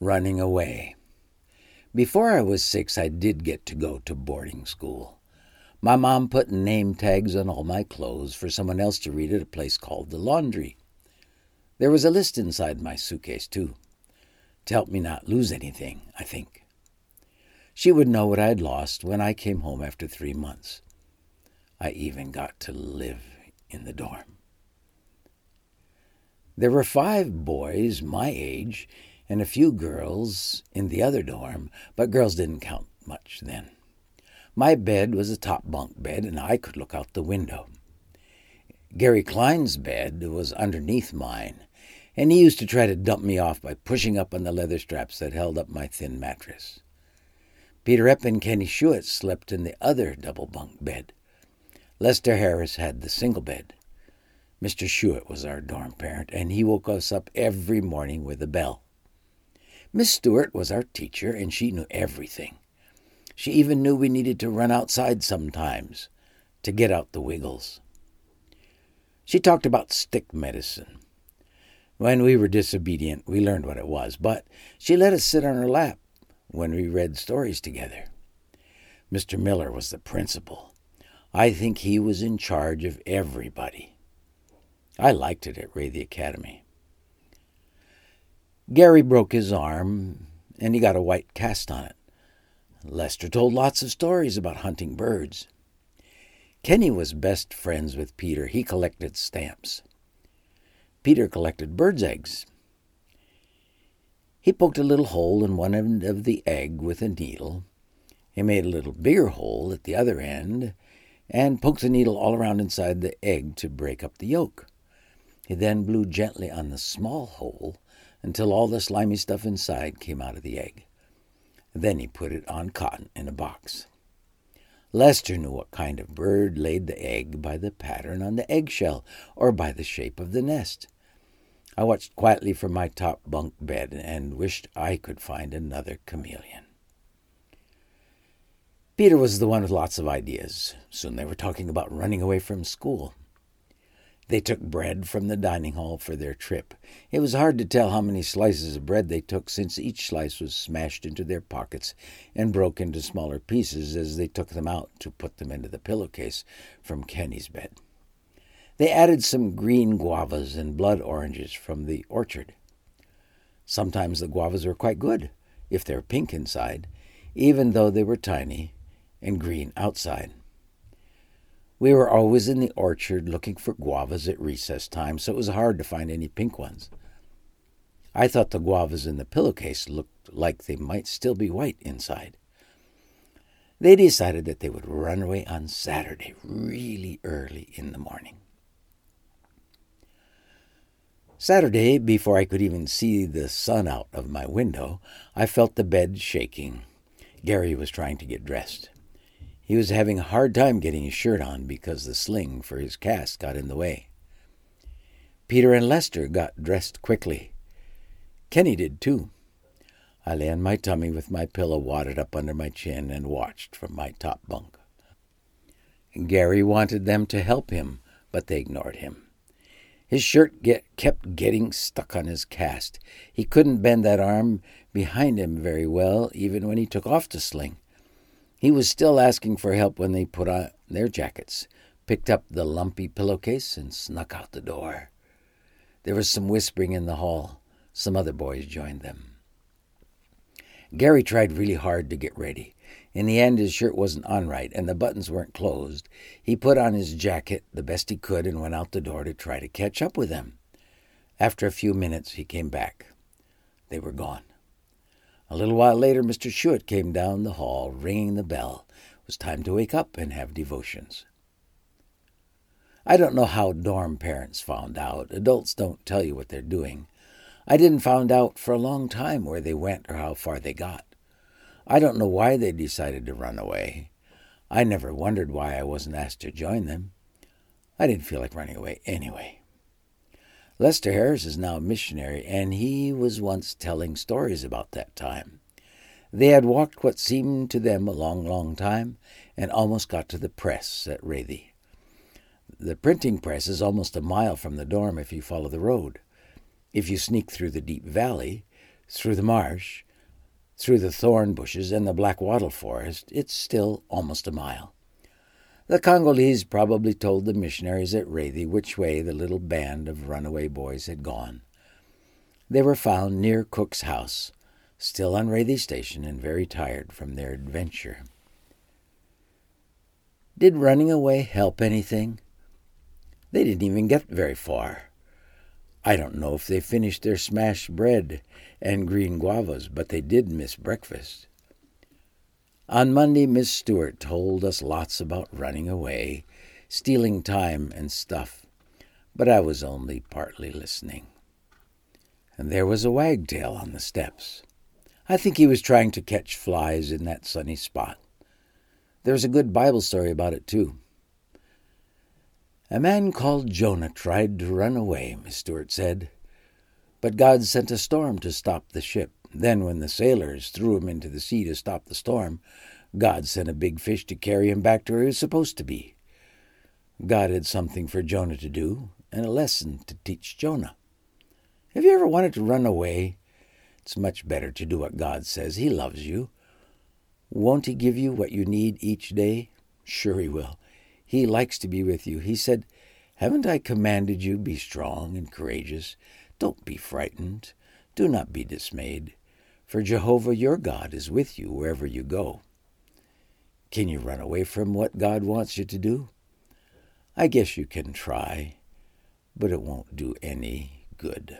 running away. Before I was six, I did get to go to boarding school. My mom put name tags on all my clothes for someone else to read at a place called the laundry. There was a list inside my suitcase, too, to help me not lose anything, I think. She would know what I had lost when I came home after three months. I even got to live in the dorm. There were five boys my age and a few girls in the other dorm, but girls didn't count much then. My bed was a top bunk bed, and I could look out the window. Gary Klein's bed was underneath mine, and he used to try to dump me off by pushing up on the leather straps that held up my thin mattress. Peter Epp and Kenny Schuett slept in the other double bunk bed. Lester Harris had the single bed. Mr. Schuett was our dorm parent, and he woke us up every morning with a bell. Miss Stewart was our teacher, and she knew everything. She even knew we needed to run outside sometimes to get out the wiggles. She talked about stick medicine. When we were disobedient, we learned what it was, but she let us sit on her lap when we read stories together. Mr. Miller was the principal. I think he was in charge of everybody. I liked it at Rethy Academy. Gary broke his arm, and he got a white cast on it. Lester told lots of stories about hunting birds. Kenny was best friends with Peter. He collected stamps. Peter collected birds' eggs. He poked a little hole in one end of the egg with a needle. He made a little bigger hole at the other end and poked the needle all around inside the egg to break up the yolk. He then blew gently on the small hole until all the slimy stuff inside came out of the egg. Then he put it on cotton in a box. Lester knew what kind of bird laid the egg by the pattern on the eggshell or by the shape of the nest. I watched quietly from my top bunk bed and wished I could find another chameleon. Peter was the one with lots of ideas. Soon they were talking about running away from school. They took bread from the dining hall for their trip. It was hard to tell how many slices of bread they took, since each slice was smashed into their pockets and broke into smaller pieces as they took them out to put them into the pillowcase from Kenny's bed. They added some green guavas and blood oranges from the orchard. Sometimes the guavas were quite good, if they were pink inside, even though they were tiny and green outside. We were always in the orchard looking for guavas at recess time, so it was hard to find any pink ones. I thought the guavas in the pillowcase looked like they might still be white inside. They decided that they would run away on Saturday really early in the morning. Saturday, before I could even see the sun out of my window, I felt the bed shaking. Gary was trying to get dressed. He was having a hard time getting his shirt on because the sling for his cast got in the way. Peter and Lester got dressed quickly. Kenny did too. I lay on my tummy with my pillow wadded up under my chin and watched from my top bunk. Gary wanted them to help him, but they ignored him. His shirt get, kept getting stuck on his cast. He couldn't bend that arm behind him very well, even when he took off the sling. He was still asking for help when they put on their jackets, picked up the lumpy pillowcase, and snuck out the door. There was some whispering in the hall. Some other boys joined them. Gary tried really hard to get ready. In the end, his shirt wasn't on right, and the buttons weren't closed. He put on his jacket the best he could and went out the door to try to catch up with them. After a few minutes, he came back. They were gone. A little while later, Mr. Schuett came down the hall, ringing the bell. It was time to wake up and have devotions. I don't know how dorm parents found out. Adults don't tell you what they're doing. I didn't find out for a long time where they went or how far they got. I don't know why they decided to run away. I never wondered why I wasn't asked to join them. I didn't feel like running away anyway. Lester Harris is now a missionary, and he was once telling stories about that time. They had walked what seemed to them a long, long time and almost got to the press at Rethy. The printing press is almost a mile from the dorm if you follow the road. If you sneak through the deep valley, Through the marsh, through the thorn bushes and the black wattle forest, it's still almost a mile. The Congolese probably told the missionaries at Rethy which way the little band of runaway boys had gone. They were found near Cook's house, still on Rethy Station and very tired from their adventure. Did running away help anything? They didn't even get very far. I don't know if they finished their smashed bread and green guavas, but they did miss breakfast. On Monday, Miss Stewart told us lots about running away, stealing time and stuff, but I was only partly listening. And there was a wagtail on the steps. I think he was trying to catch flies in that sunny spot. There's a good Bible story about it, too. A man called Jonah tried to run away, Miss Stewart said. But God sent a storm to stop the ship. Then, when the sailors threw him into the sea to stop the storm, God sent a big fish to carry him back to where he was supposed to be. God had something for Jonah to do and a lesson to teach Jonah. Have you ever wanted to run away? It's much better to do what God says. He loves you. Won't He give you what you need each day? Sure, He will. He likes to be with you. He said, Haven't I commanded you, be strong and courageous? Don't be frightened. Do not be dismayed for Jehovah your God is with you wherever you go. Can you run away from what God wants you to do? I guess you can try, but it won't do any good.